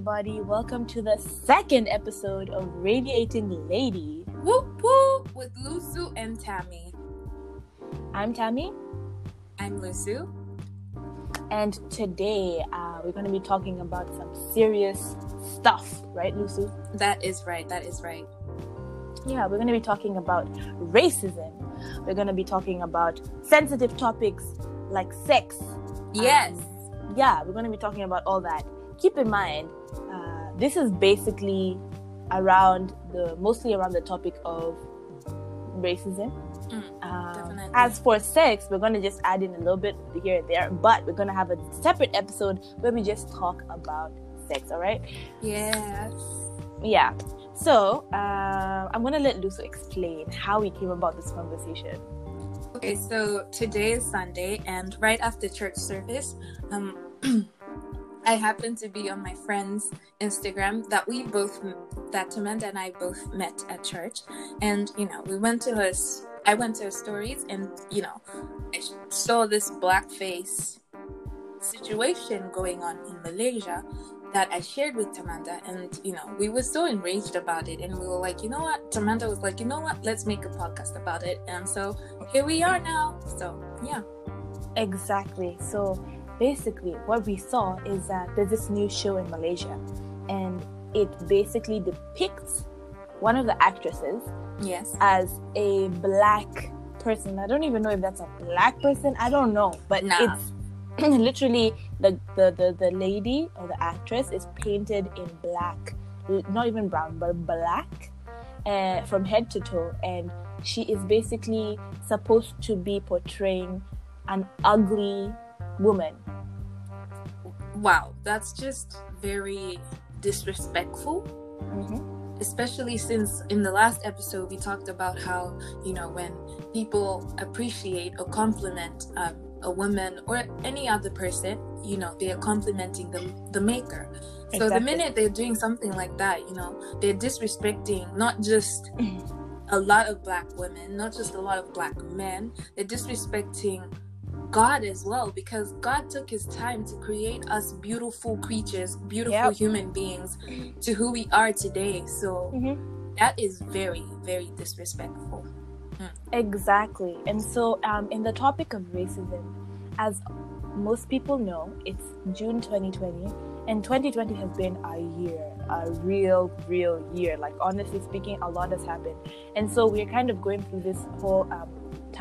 everybody. Welcome to the second episode of Radiating Lady. Whoop whoop with Lusu and Tammy. I'm Tammy, I'm Lusu. and today uh, we're going to be talking about some serious stuff, right, Lusu? That is right. That is right. Yeah, we're going to be talking about racism. We're going to be talking about sensitive topics like sex. Yes. Um, yeah, we're going to be talking about all that. Keep in mind, uh, this is basically around the mostly around the topic of racism. Mm, Um, definitely. as for sex, we're going to just add in a little bit here and there, but we're going to have a separate episode where we just talk about sex, all right? yes. Yeah. So, uh, I'm going to let Lusu explain how we came about this conversation. Okay, so today is Sunday, and right after church service, um, I happened to be on my friend's Instagram that we both, that Amanda and I both met at church, and you know, we went to her. I went to her stories, and you know, I saw this blackface situation going on in Malaysia that I shared with Tamanda, and you know, we were so enraged about it, and we were like, you know what? Tamanda was like, you know what? Let's make a podcast about it, and so here we are now. So yeah, Exactly. So, basically, what we saw is that there's this new show in Malaysia, and it basically depicts one of the actresses yes, as a black person. I don't even know if that's a black person. I don't know, but Nah. it's literally the, the the the lady or the actress is painted in black, not even brown, but black, uh, from head to toe, and she is basically supposed to be portraying an ugly woman. wow, that's just very disrespectful. Mm-hmm. especially since in the last episode we talked about how you know when people appreciate or compliment um, a woman or any other person you know they're complimenting the, the maker so the minute they're doing something like that you know they're disrespecting not just a lot of black women not just a lot of black men they're disrespecting God as well because God took his time to create us beautiful creatures, beautiful Yep. human beings to who we are today. So Mm-hmm. that is very, very disrespectful. Exactly. And so, um, in the topic of racism, as most people know, it's June 2020, and 2020 has been a year, a real, real year. Like, honestly speaking, a lot has happened. And so, we're kind of going through this whole um,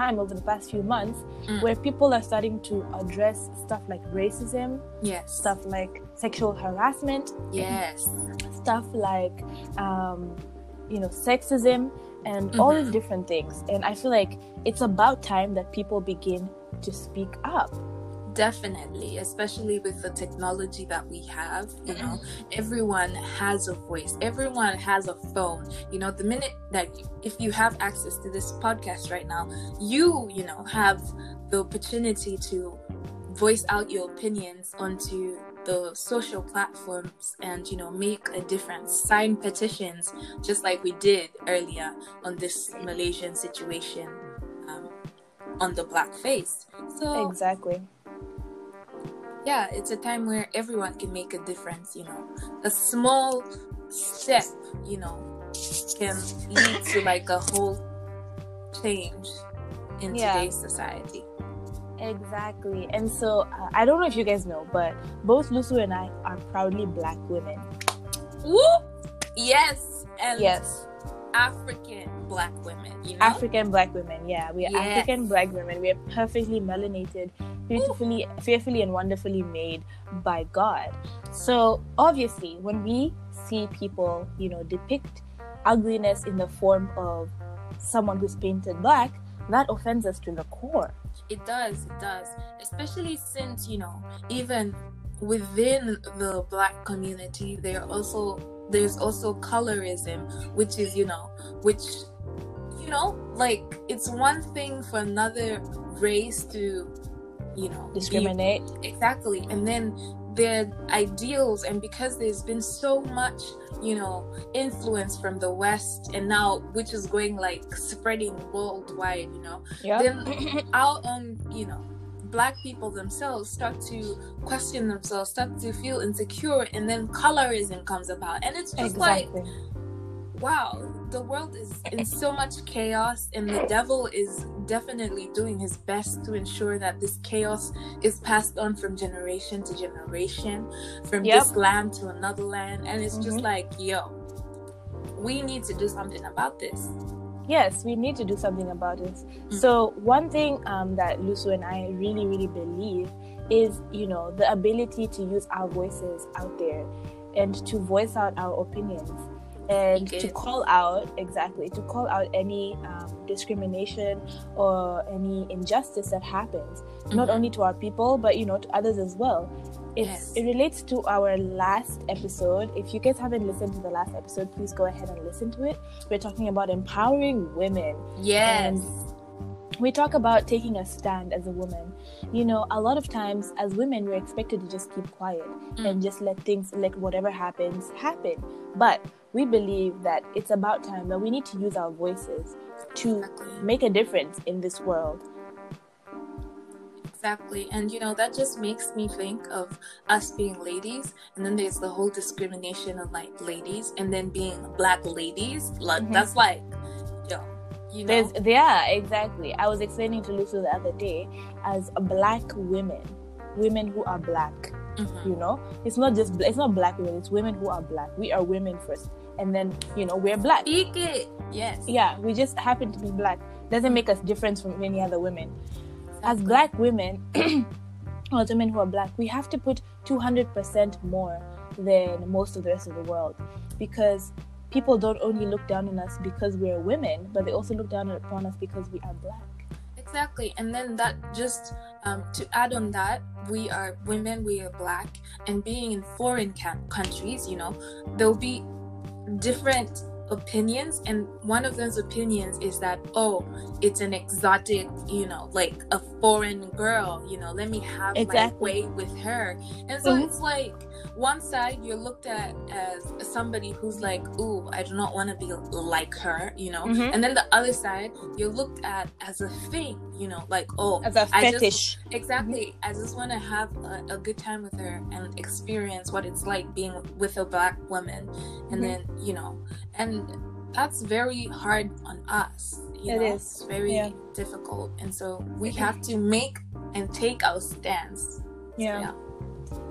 time over the past few months Mm. where people are starting to address stuff like racism, Yes. stuff like sexual harassment, Yes. stuff like um, you know sexism and all these different things and i feel like it's about time that people begin to speak up Definitely, especially with the technology that we have, you know, everyone has a voice, everyone has a phone. You know, the minute that if you have access to this podcast right now, you, you know, have the opportunity to voice out your opinions onto the social platforms and, you know, make a difference, sign petitions, just like we did earlier on this Malaysian situation um, on the blackface. So, exactly yeah, it's a time where everyone can make a difference, you know. A small step, you know, can lead to like a whole change in Yeah. today's society. exactly and so uh, i don't know if you guys know but both lusu and i are proudly black women Whoop! Yes, and yes African black women, you know. african black women yeah we are Yes. african black women we are perfectly melanated beautifully fearfully and wonderfully made by god so obviously when we see people you know depict ugliness in the form of someone who's painted black that offends us to the core It does, it does. Especially since, you know, even within the black community there also there's also colorism, which is, you know, which you know, like it's one thing for another race to, you know, discriminate exactly. And then their ideals and because there's been so much you know influence from the west and now which is going like spreading worldwide you know yeah then our own you know black people themselves start to question themselves, start to feel insecure, and then colorism comes about. And it's just exactly. like, wow, the world is in so much chaos, and the devil is definitely doing his best to ensure that this chaos is passed on from generation to generation, from yep. this land to another land. And it's mm-hmm. just like, yo, we need to do something about this yes, we need to do something about it. Mm-hmm. So one thing um, that Lusu and I really, really believe is, you know, the ability to use our voices out there and to voice out our opinions and to call out exactly to call out any um, discrimination or any injustice that happens mm-hmm. not only to our people but you know to others as well yes. It relates to our last episode. If you guys haven't listened to the last episode, please go ahead and listen to it. We're talking about empowering women. Yes. And we talk about taking a stand as a woman. You know, a lot of times as women, we're expected to just keep quiet mm. and just let things, let whatever happens, happen. But we believe that it's about time that we need to use our voices to make a difference in this world Exactly. And you know, that just makes me think of us being ladies and then there's the whole discrimination of like ladies and then being black ladies. Like mm-hmm. that's like yo, you know. There's yeah, exactly. I was explaining to Lucy the other day as black women, women who are black. Mm-hmm. You know? It's not just it's not black women, it's women who are black. We are women first. And then, you know, we're black. Speak it. Yes. Yeah, we just happen to be black. Doesn't make us different from any other women as black women or women who are black we have to put 200% more than most of the rest of the world because people don't only look down on us because we're women but they also look down upon us because we are black exactly and then that just um, to add on that we are women we are black and being in foreign countries you know there'll be different opinions and one of those opinions is that oh it's an exotic you know like a foreign girl you know let me have exactly. my way with her and so mm-hmm. it's like one side you're looked at as somebody who's like ooh i do not want to be like her you know mm-hmm. and then the other side you're looked at as a thing you know like oh as a fetish just, exactly mm-hmm. i just want to have a, a, good time with her and experience what it's like being with a black woman and mm-hmm. then you know and that's very hard on us you it know? is it's very yeah. difficult and so we have to make and take our stance yeah, yeah.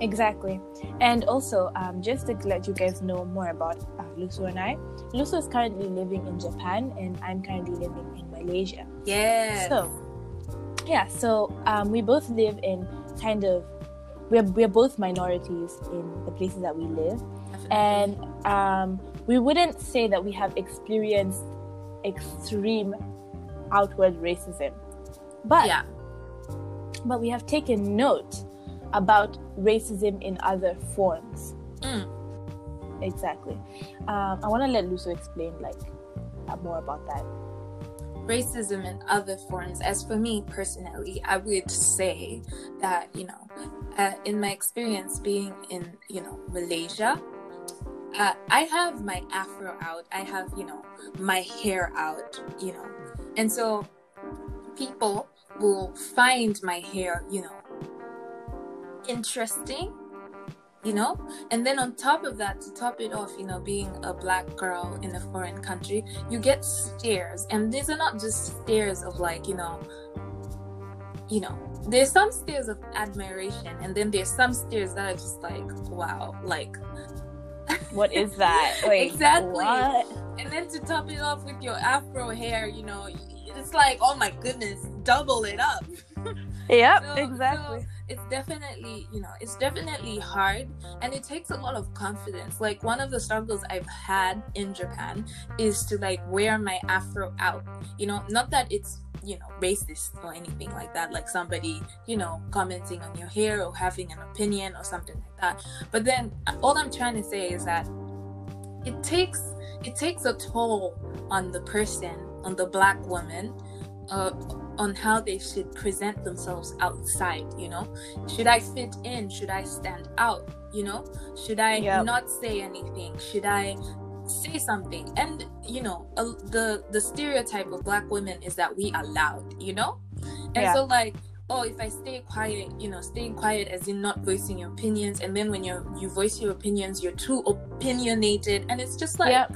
Exactly. And also, um, just to let you guys know more about uh, Lusu and I, Lusu is currently living in Japan and I'm currently living in Malaysia. Yeah. So, yeah, so um, we both live in kind of, we're, we're both minorities in the places that we live. Definitely. And um, we wouldn't say that we have experienced extreme outward racism. But, yeah. but we have taken note about racism in other forms. Mm. Exactly. Um, I want to let Lusu explain like uh, more about that. Racism in other forms. As for me personally, I would say that you know, uh, in my experience being in you know Malaysia, uh, I have my afro out. I have you know my hair out. You know, and so people will find my hair you know interesting you know and then on top of that to top it off you know being a black girl in a foreign country you get stares and these are not just stares of like you know you know there's some stares of admiration and then there's some stares that are just like wow like what is that? Wait, exactly. what? and then to top it off with your afro hair you know it's like oh my goodness double it up yep so, exactly. so, it's definitely you know it's definitely hard and it takes a lot of confidence. Like one of the struggles i've had in japan is to like wear my afro out. You know not that it's you know racist or anything like that like somebody you know commenting on your hair or having an opinion or something like that. But then all i'm trying to say is that it takes it takes a toll on the person on the black woman uh, on how they should present themselves outside you know? Should i fit in? Should i stand out? You know? Should i yep. not say anything? Should i say something? And you know uh, the the stereotype of black women is that we are loud you know? And yeah. so like oh if i stay quiet you know staying quiet as in not voicing your opinions and then when you you voice your opinions you're too opinionated and it's just like Yep.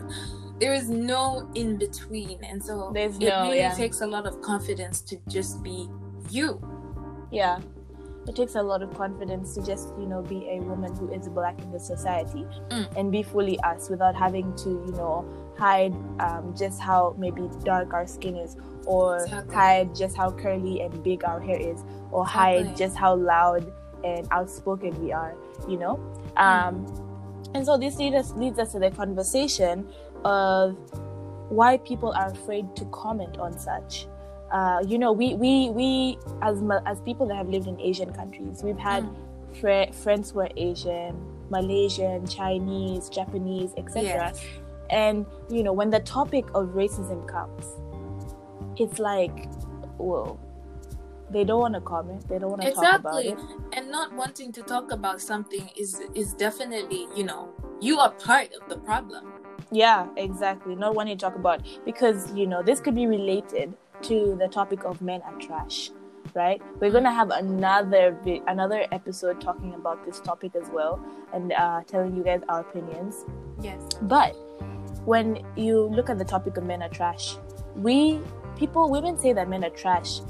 There is no in between and so There's it no- really yeah. takes a lot of confidence to just be you Yeah. It takes a lot of confidence to just, you know, be a woman who is black in the society Mm. and be fully us without having to, you know, hide um, just how maybe dark our skin is or Exactly. hide just how curly and big our hair is or hide Exactly. just how loud and outspoken we are, you know? Mm. Um, and so this leads us, leads us to the conversation of why people are afraid to comment on such. Uh, you know, we, we, we as as people that have lived in Asian countries, we've had Mm. fri friends who are Asian, Malaysian, Chinese, Japanese, etc. Yes. And you know, when the topic of racism comes, it's like, well, they don't want to comment, they don't want to talk about it. exactly it. and not wanting to talk about something is is definitely you know you are part of the problem Yeah, exactly. Not wanting to talk about because you know this could be related to the topic of men are trash, right? We're gonna have another bit, another episode talking about this topic as well and uh, telling you guys our opinions. yes But when you look at the topic of men are trash, we people women say that men are trash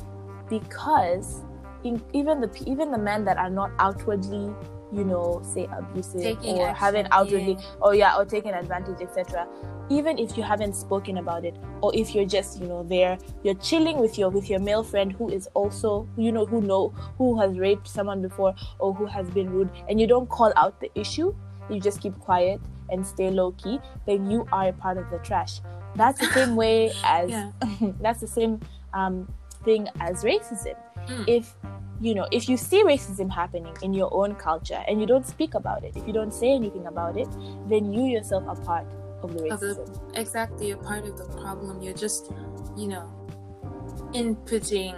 because in, even the even the men that are not outwardly you know say abusive Taking or action, having outwardly yeah. or yeah or taking advantage etc even if you haven't spoken about it or if you're just you know there you're chilling with your with your male friend who is also you know who know who has raped someone before or who has been rude and you don't call out the issue you just keep quiet and stay low key then you are a part of the trash that's the same way as Yeah. that's the same um, thing as racism Mm. if you know if you see racism happening in your own culture and you don't speak about it if you don't say anything about it then you yourself are part of the Of the- racism. exactly you're part of the problem. You're just you know inputting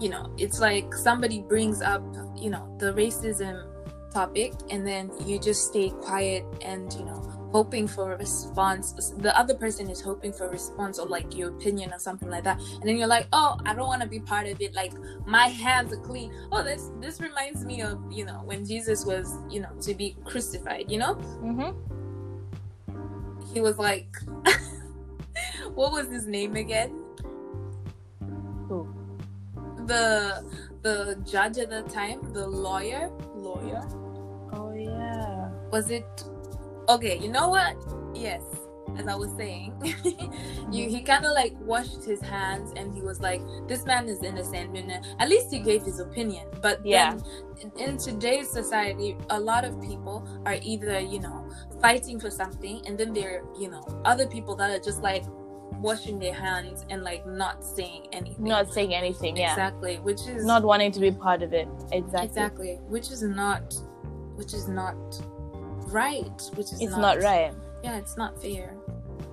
you know it's like somebody brings up you know the racism topic and then you just stay quiet and you know hoping for a response. The other person is hoping for a response or like your opinion or something like that. And then you're like oh i don't want to be part of it. Like my hands are clean. Oh this this reminds me of you know when jesus was you know to be crucified you know? Mm-hmm. he was like what was his name again? Who? the the judge at the time the lawyer? Lawyer? Oh yeah. Was it okay you know what? Yes as i was saying you, mm-hmm. he kind of like washed his hands and he was like this man is innocent and at least he gave his opinion. But Yeah. then in, in today's society a lot of people are either you know fighting for something and then there are you know other people that are just like washing their hands and like not saying anything. Not saying anything yeah. Exactly which is not wanting to be part of it. Exactly. Exactly which is not which is not right which is it's not right. Yeah it's not fair.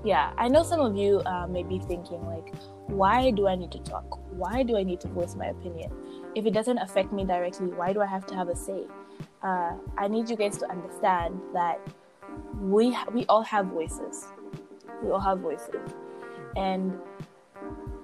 Yeah i know some of you uh, may be thinking like why do i need to talk? Why do i need to voice my opinion? If it doesn't affect me directly why do i have to have a say? Uh, i need you guys to understand that we ha- we all have voices. We all have voices. And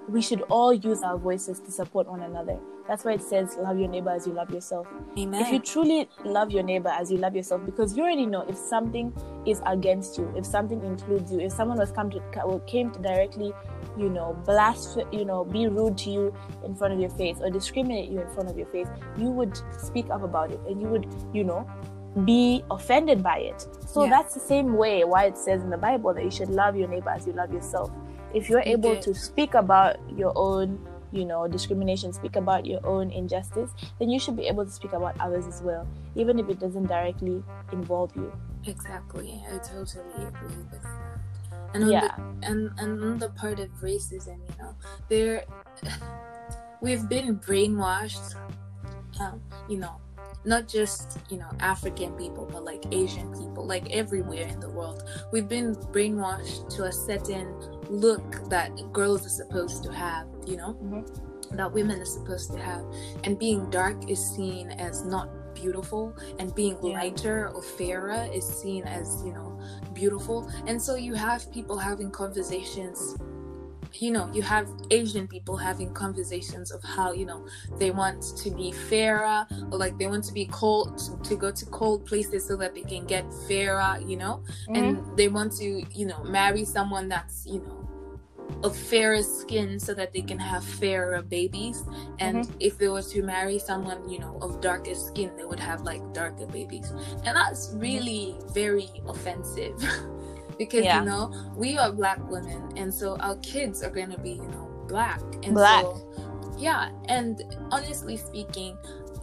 we should all use our voices to support one another that's why it says love your neighbor as you love yourself. Amen. If you truly love your neighbor as you love yourself because you already know if something is against you if something includes you if someone was come to came to directly you know blast you know be rude to you in front of your face or discriminate you in front of your face you would speak up about it and you would you know be offended by it. So Yeah. that's the same way why it says in the bible that you should love your neighbor as you love yourself. If you're able to speak about your own you know discrimination speak about your own injustice then you should be able to speak about others as well even if it doesn't directly involve you. Exactly. I totally agree with that. And on yeah. the, and and on the part of racism you know there we've been brainwashed um, you know not just you know african people but like asian people like everywhere in the world. We've been brainwashed to a certain look that girls are supposed to have you know? Mhm. that women are supposed to have. And being dark is seen as not beautiful and being lighter or fairer is seen as you know beautiful. And so you have people having conversations you know you have asian people having conversations of how you know they want to be fairer or like they want to be cold to go to cold places so that they can get fairer you know? Mm-hmm. and they want to you know marry someone that's you know of fairer skin so that they can have fairer babies. And mm-hmm. if they were to marry someone you know of darker skin they would have like darker babies. And that's really very offensive because yeah. you know we are black women and so our kids are going to be you know black and black. so yeah and honestly speaking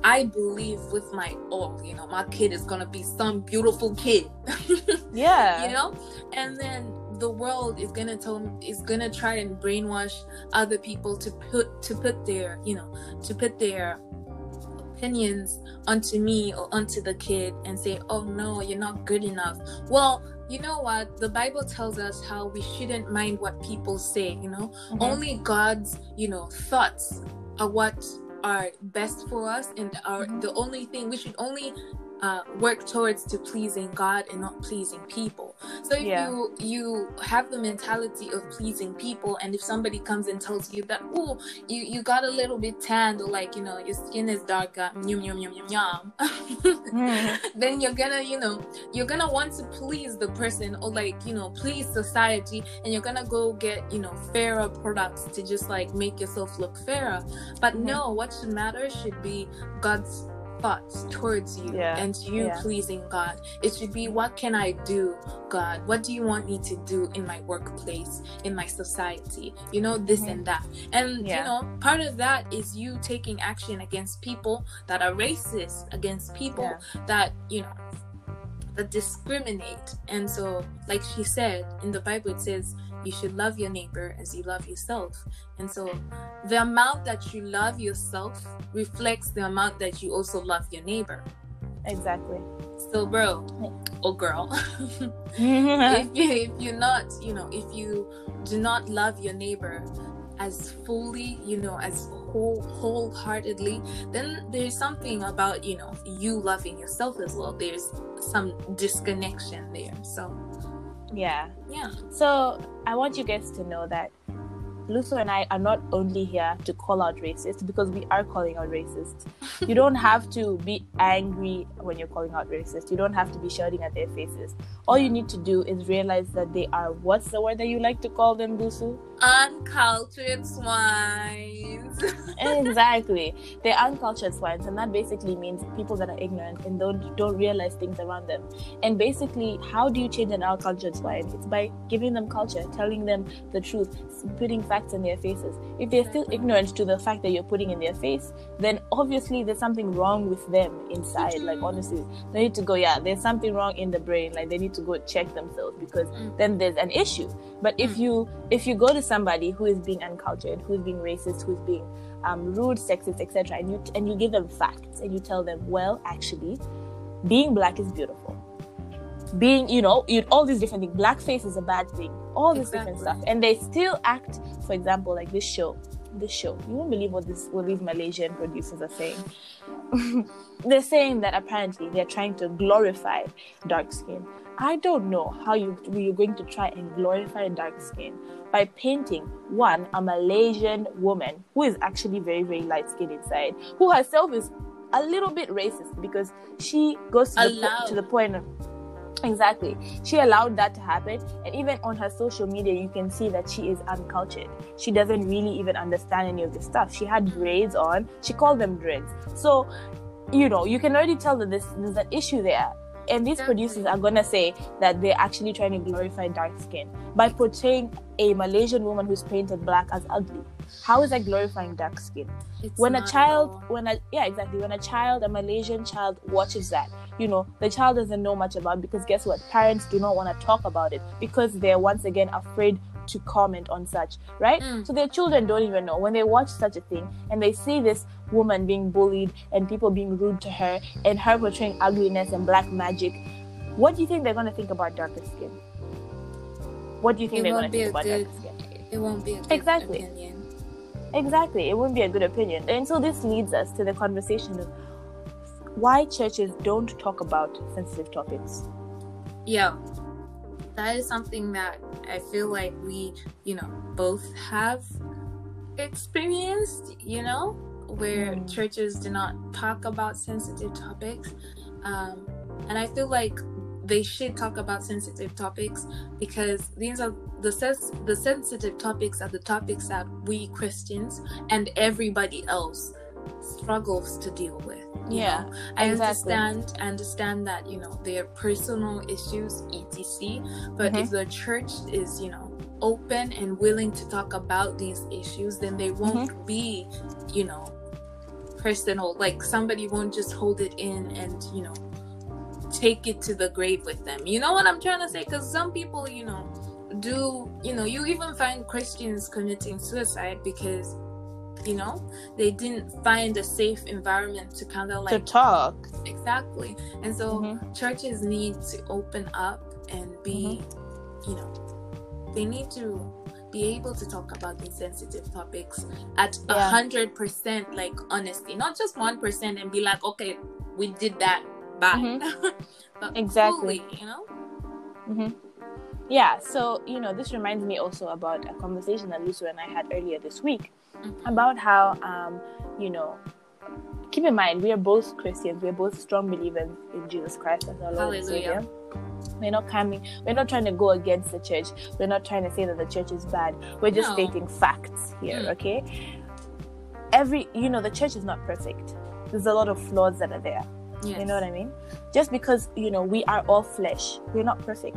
I believe with my all, you know, my kid is gonna be some beautiful kid. yeah. You know? And then the world is gonna tell is gonna try and brainwash other people to put to put their, you know, to put their opinions onto me or onto the kid and say, oh no, you're not good enough. Well, you know what the bible tells us how we shouldn't mind what people say you know mm-hmm. only god's you know thoughts are what are best for us and are mm-hmm. the only thing we should only uh, work towards to pleasing God and not pleasing people. So if yeah. you you have the mentality of pleasing people, and if somebody comes and tells you that oh you you got a little bit tanned or like you know your skin is darker, yum yum yum yum yum, mm. then you're gonna you know you're gonna want to please the person or like you know please society, and you're gonna go get you know fairer products to just like make yourself look fairer. But mm. no, what should matter should be God's thoughts towards you yeah. and you yeah. pleasing God. It should be, what can I do, God? What do you want me to do in my workplace, in my society? You know, this mm-hmm. and that. And, yeah. you know, part of that is you taking action against people that are racist, against people that, you know, that discriminate. And so, like she said in the Bible, it says, you should love your neighbor as you love yourself. And so the amount that you love yourself reflects the amount that you also love your neighbor. Exactly. So, bro or girl, if, you, if you're not, you know, if you do not love your neighbor as fully, you know, as whole wholeheartedly, then there's something about, you know, you loving yourself as well. There's some disconnection there. So, yeah. Yeah. So I want you guys to know that Lusu and I are not only here to call out racists because we are calling out racists. you don't have to be angry when you're calling out racists. You don't have to be shouting at their faces. All you need to do is realize that they are what's the word that you like to call them, Busu? Uncultured swines. exactly. They're uncultured swines, and that basically means people that are ignorant and don't don't realize things around them. And basically, how do you change an uncultured swine? It's by giving them culture, telling them the truth, putting facts in their faces. If they're still ignorant to the fact that you're putting in their face, then obviously there's something wrong with them inside. Like honestly, they need to go. Yeah, there's something wrong in the brain. Like they need to go check themselves because mm. then there's an issue. But if mm. you if you go to somebody who is being uncultured, who's being racist, who's being um, rude, sexist, etc., and you and you give them facts and you tell them, well, actually, being black is beautiful. Being, you know, you, all these different things. Blackface is a bad thing. All this exactly. different stuff, and they still act. For example, like this show. This show, you won't believe what this what these Malaysian producers are saying. they're saying that apparently they're trying to glorify dark skin. I don't know how you you're going to try and glorify dark skin by painting one a Malaysian woman who is actually very very light skinned inside, who herself is a little bit racist because she goes to, the, to the point of Exactly. She allowed that to happen. And even on her social media, you can see that she is uncultured. She doesn't really even understand any of this stuff. She had braids on. She called them dreads. So, you know, you can already tell that this, there's an issue there and these producers are gonna say that they're actually trying to glorify dark skin by portraying a Malaysian woman who's painted black as ugly. How is that glorifying dark skin? It's when a child, when a yeah, exactly, when a child, a Malaysian child watches that, you know, the child doesn't know much about because guess what? Parents do not want to talk about it because they're once again afraid to comment on such, right? Mm. So their children don't even know. When they watch such a thing and they see this woman being bullied and people being rude to her and her portraying ugliness and black magic, what do you think they're going to think about darker skin? What do you think it they're going to think about good, darker skin? It won't be exactly. Opinion. Exactly. It wouldn't be a good opinion. And so this leads us to the conversation of why churches don't talk about sensitive topics. Yeah that is something that I feel like we, you know, both have experienced, you know, where Mm. churches do not talk about sensitive topics. Um, and I feel like they should talk about sensitive topics because these are the sens- the sensitive topics are the topics that we Christians and everybody else struggles to deal with. Yeah, know? I exactly. understand I understand that, you know, their personal issues, etc. But Mhm. if the church is, you know, open and willing to talk about these issues, then they won't Mm-hmm. be, you know, personal. Like somebody won't just hold it in and, you know, take it to the grave with them. You know what I'm trying to say? Because some people, you know, do, you know, you even find Christians committing suicide because, you know, they didn't find a safe environment to kind of like to talk. exactly. And so Mhm. churches need to open up and be, Mm-hmm. you know, they need to be able to talk about these sensitive topics at a hundred percent like honesty, not just one percent and be like, okay, we did that, bye. Mm-hmm. Exactly. fully, you know. Yeah, so you know, this reminds me also about a conversation that Lucio and I had earlier this week Mhm. about how, um, you know, keep in mind we are both Christians, we are both strong believers in Jesus Christ as our Lord and Hallelujah. Savior. We're not coming. We're not trying to go against the church. We're not trying to say that the church is bad. We're just No. stating facts here, Mm. okay? Every, you know, the church is not perfect. There's a lot of flaws that are there. Yes. You know what I mean? Just because, you know, we are all flesh, we're not perfect.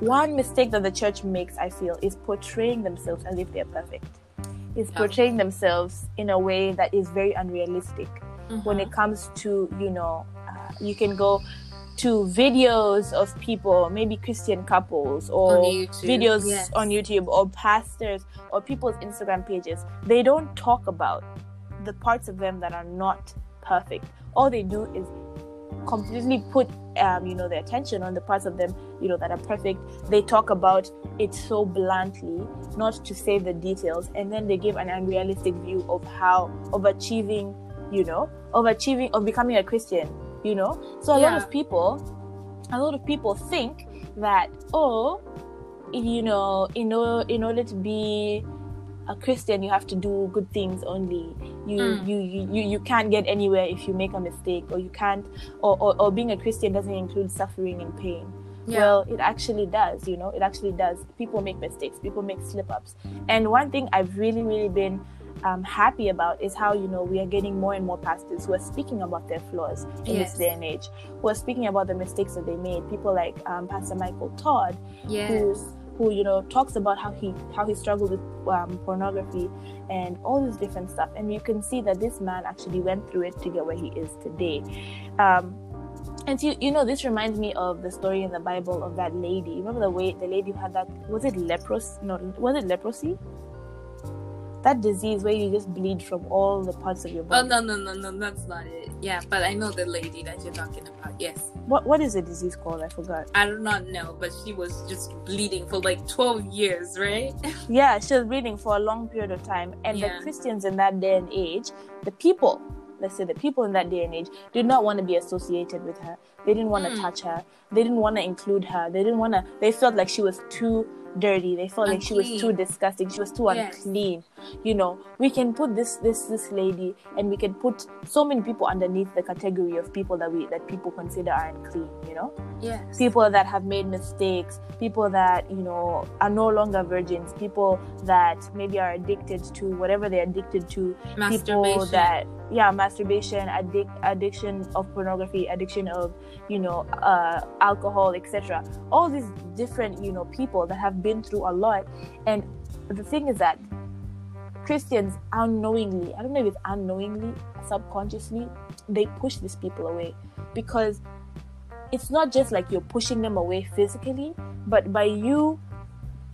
One mistake that the church makes, I feel, is portraying themselves as if they're perfect. Is Yeah. portraying themselves in a way that is very unrealistic when Mhm. it comes to, you know, uh, you can go to videos of people, maybe Christian couples or On videos yes. on YouTube or pastors or people's Instagram pages. They don't talk about the parts of them that are not perfect. All they do is completely put um, you know their attention on the parts of them you know that are perfect. They talk about it so bluntly not to say the details and then they give an unrealistic view of how of achieving you know of achieving of becoming a christian you know? So a lot of people a lot of people think that oh you know in in order to be a Christian, you have to do good things only. You, Mm. you, you, you, you can't get anywhere if you make a mistake, or you can't, or, or, or being a Christian doesn't include suffering and pain. Yeah. Well, it actually does, you know, it actually does. People make mistakes, people make slip ups. And one thing I've really, really been um, happy about is how, you know, we are getting more and more pastors who are speaking about their flaws in Yes. this day and age, who are speaking about the mistakes that they made. People like um, Pastor Michael Todd, yes. who who you know talks about how he how he struggled with um, pornography and all this different stuff. And you can see that this man actually went through it to get where he is today. Um, and you, you know this reminds me of the story in the bible of that lady. Remember the way the lady who had that was it leprosy? No was it leprosy that disease where you just bleed from all the parts of your oh, body. Oh no no no no that's not it. Yeah, but I know the lady that you're talking about. Yes. what what is the disease called i forgot I do not know, but she was just bleeding for like 12 years, right? Yeah, she was bleeding for a long period of time. And Yeah. the Christians in that day and age, the people, let's say the people in that day and age, did not want to be associated with her. They didn't want to Mm. touch her. They didn't want to include her. They didn't want to, they felt like she was too dirty. They felt like she was too disgusting. She was too Yes. unclean. You know, we can put this, this, this lady and we can put so many people underneath the category of people that we, that people consider are unclean, you know? Yes. people that have made mistakes, people that you know are no longer virgins, people that maybe are addicted to whatever they're addicted to, people that yeah, masturbation, addic- addiction of pornography, addiction of you know uh, alcohol, etc. All these different you know people that have been through a lot, and the thing is that Christians unknowingly, I don't know if it's unknowingly, subconsciously, they push these people away because it's not just like you're pushing them away physically, but by you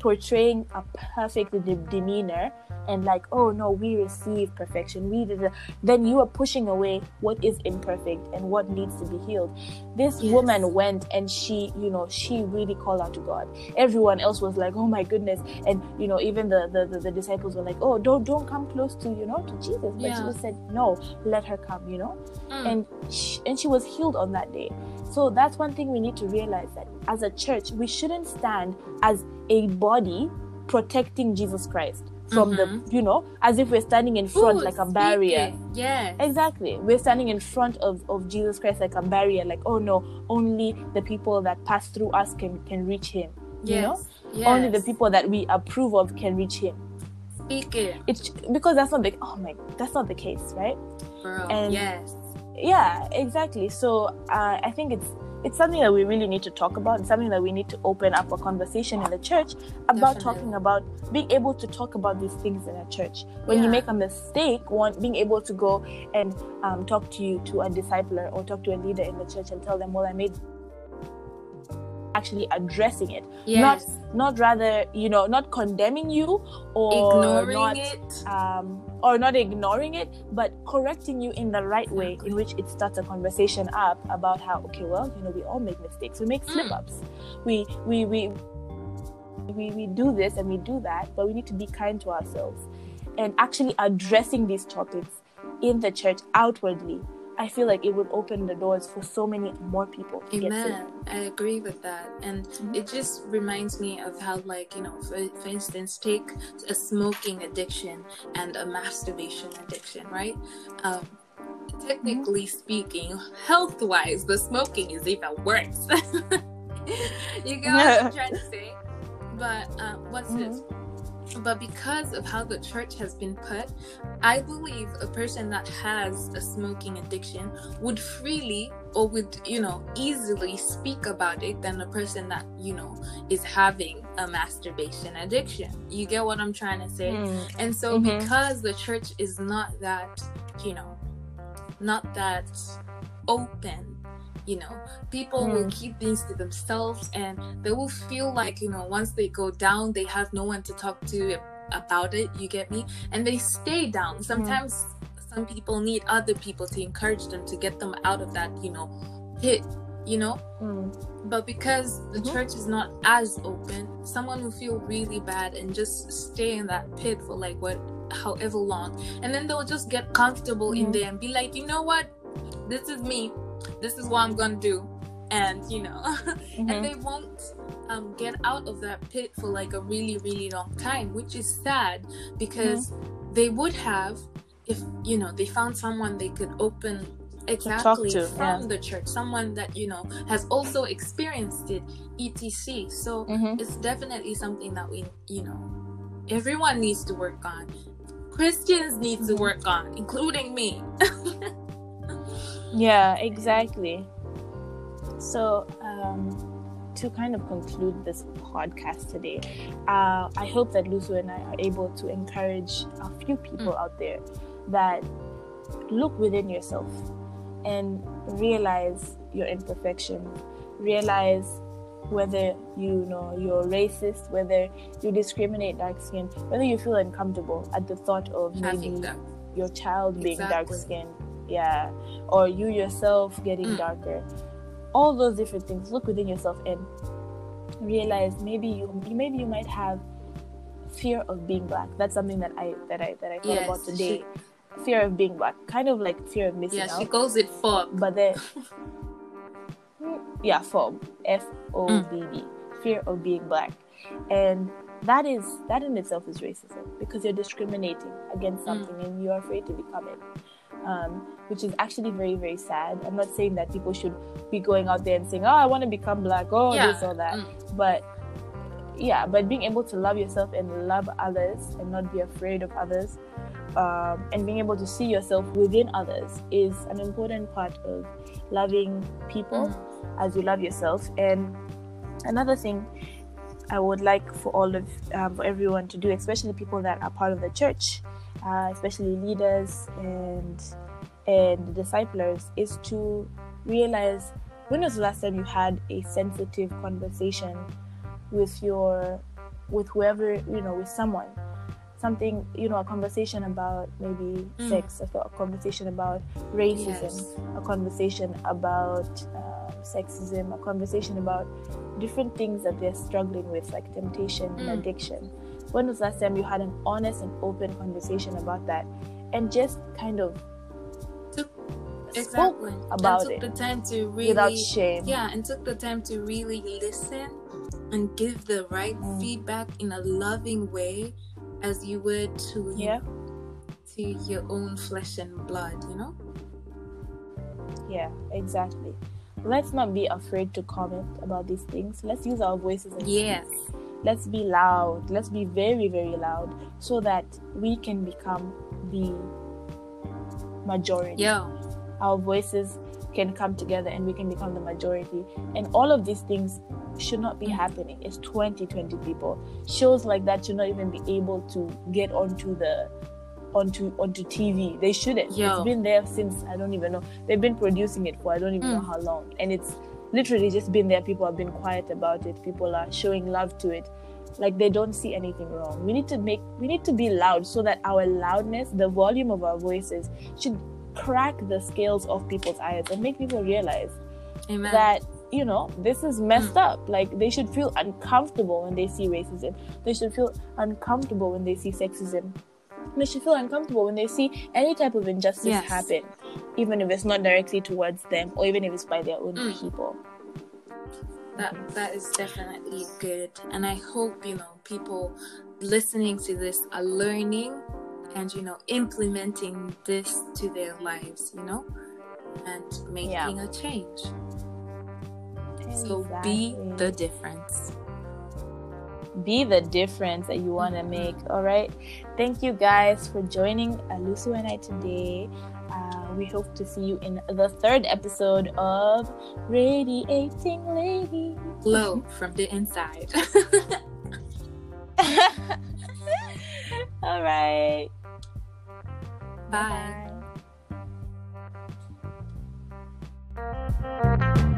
portraying a perfect de- demeanor and like, oh no, we receive perfection, we did, then you are pushing away what is imperfect and what needs to be healed. This Yes. woman went and she, you know, she really called out to God. Everyone else was like, oh my goodness, and you know, even the the, the, the disciples were like, oh, don't don't come close to you know to Jesus, but Yeah. Jesus said, no, let her come, you know Mm. and she, and she was healed on that day. So that's one thing we need to realize that as a church, we shouldn't stand as a body protecting Jesus Christ from Mhm. the, you know, as if we're standing in front Ooh, like a barrier. yeah Exactly. We're standing in front of, of Jesus Christ like a barrier, like, oh no, only the people that pass through us can, can reach him. You Yes. know? Yes. Only the people that we approve of can reach him. Speak it, It's because that's not the oh my that's not the case, right? And- yes. Yeah, exactly. So uh, I think it's it's something that we really need to talk about. It's something that we need to open up a conversation in the church about Definitely. talking about being able to talk about these things in a church. When you make a mistake, one being able to go and um, talk to you to a discipler or talk to a leader in the church and tell them, "Well, I made." Actually addressing it, Yes. not not rather you know not condemning you or Ignoring not, it. um, or not ignoring it, but correcting you in the right way, in which it starts a conversation up about how okay, well, you know, we all make mistakes, we make Mm. slip ups, we we we we we do this and we do that, but we need to be kind to ourselves, and actually addressing these topics in the church outwardly. I feel like it would open the doors for so many more people to get saved. Amen. I agree with that. And Mhm. it just reminds me of how, like, you know, for, for instance, take a smoking addiction and a masturbation addiction, right? Um, technically speaking, health wise, the smoking is even worse. you get what I'm trying to say? But uh, what's this? But because of how the church has been put, I believe a person that has a smoking addiction would freely or would, you know, easily speak about it than a person that, you know, is having a masturbation addiction. You get what I'm trying to say? Mm. And so Mhm. because the church is not that, you know, not that open, you know, people will Mm. keep things to themselves and they will feel like, you know, once they go down, they have no one to talk to about it, you get me? And they stay down. Sometimes some people need other people to encourage them to get them out of that, you know, pit, you know? Mm. But because the Mhm. church is not as open, someone will feel really bad and just stay in that pit for like what however long. And then they'll just get comfortable in Mhm. there and be like, you know what? This is me. This is what I'm gonna do. And you know, Mhm. and they won't um, get out of that pit for like a really, really long time, which is sad because they would have if you know they found someone they could open exactly to, from yeah. the church someone that you know has also experienced it etc so Mhm. it's definitely something that we you know everyone needs to work on christians need to Mhm. work on including me Yeah, exactly. So, um, to kind of conclude this podcast today, uh, I hope that Lusu and I are able to encourage a few people out there that look within yourself and realize your imperfection, realize whether you know you're racist, whether you discriminate dark skin, whether you feel uncomfortable at the thought of maybe your child being Exactly. dark skinned yeah. Or you yourself getting Mm. darker. All those different things. Look within yourself and realize maybe you maybe you might have fear of being black. That's something that i that i that i thought Yes, about today. Fear of being black. Kind of like fear of missing yeah out. she calls it for but then yeah fob f-o-b-b fear of being black. And that is that in itself is racism because you're discriminating against Mm. something and you're afraid to become it um, which is actually very very sad i'm not saying that people should be going out there and saying oh i want to become black oh Yeah. this or that Mm. but yeah but being able to love yourself and love others and not be afraid of others um, and being able to see yourself within others is an important part of loving people Mm. as you love yourself and another thing i would like for all of um, for everyone to do especially people that are part of the church uh, especially leaders and and the disciplers is to realize when was the last time you had a sensitive conversation with your with whoever you know with someone something you know a conversation about maybe Mm. sex a, conversation about racism yes a conversation about um, sexism, a conversation about different things that they're struggling with, like temptation and Mm. addiction. When was the last time you had an honest and open conversation about that? And just kind of Took- spoke about and took it the time to really without shame. yeah and took the time to really listen and give the right Mm. feedback in a loving way as you would to Yeah. to your own flesh and blood you know Yeah, exactly. Let's not be afraid to comment about these things. Let's use our voices yes let's be loud let's be very very loud so that we can become the majority. Yo our voices can come together and we can become the majority. And all of these things should not be happening. It's 2020 people. Shows like that should not even be able to get onto the onto onto tv they shouldn't. Yo. it's been there since i don't even know. They've been producing it for i don't even know Mm. how long. And it's literally just been there people have been quiet about it people are showing love to it. Like they don't see anything wrong. We need to make we need to be loud so that our loudness the volume of our voices should crack the scales of people's eyes and make people realize amen. that you know this is messed mm. up. Like they should feel uncomfortable when they see racism. They should feel uncomfortable when they see sexism. They should feel uncomfortable when they see any type of injustice Yes. happen even if it's not directly towards them or even if it's by their own Mm. people that that is definitely good and i hope you know people listening to this are learning and you know implementing this to their lives you know and making Yeah. a change so be the difference be the difference that you want to make. All right. Thank you guys for joining Alusu and I today. Uh, we hope to see you in the third episode of Radiating Lady. Glow from the inside. All right. Bye. Bye.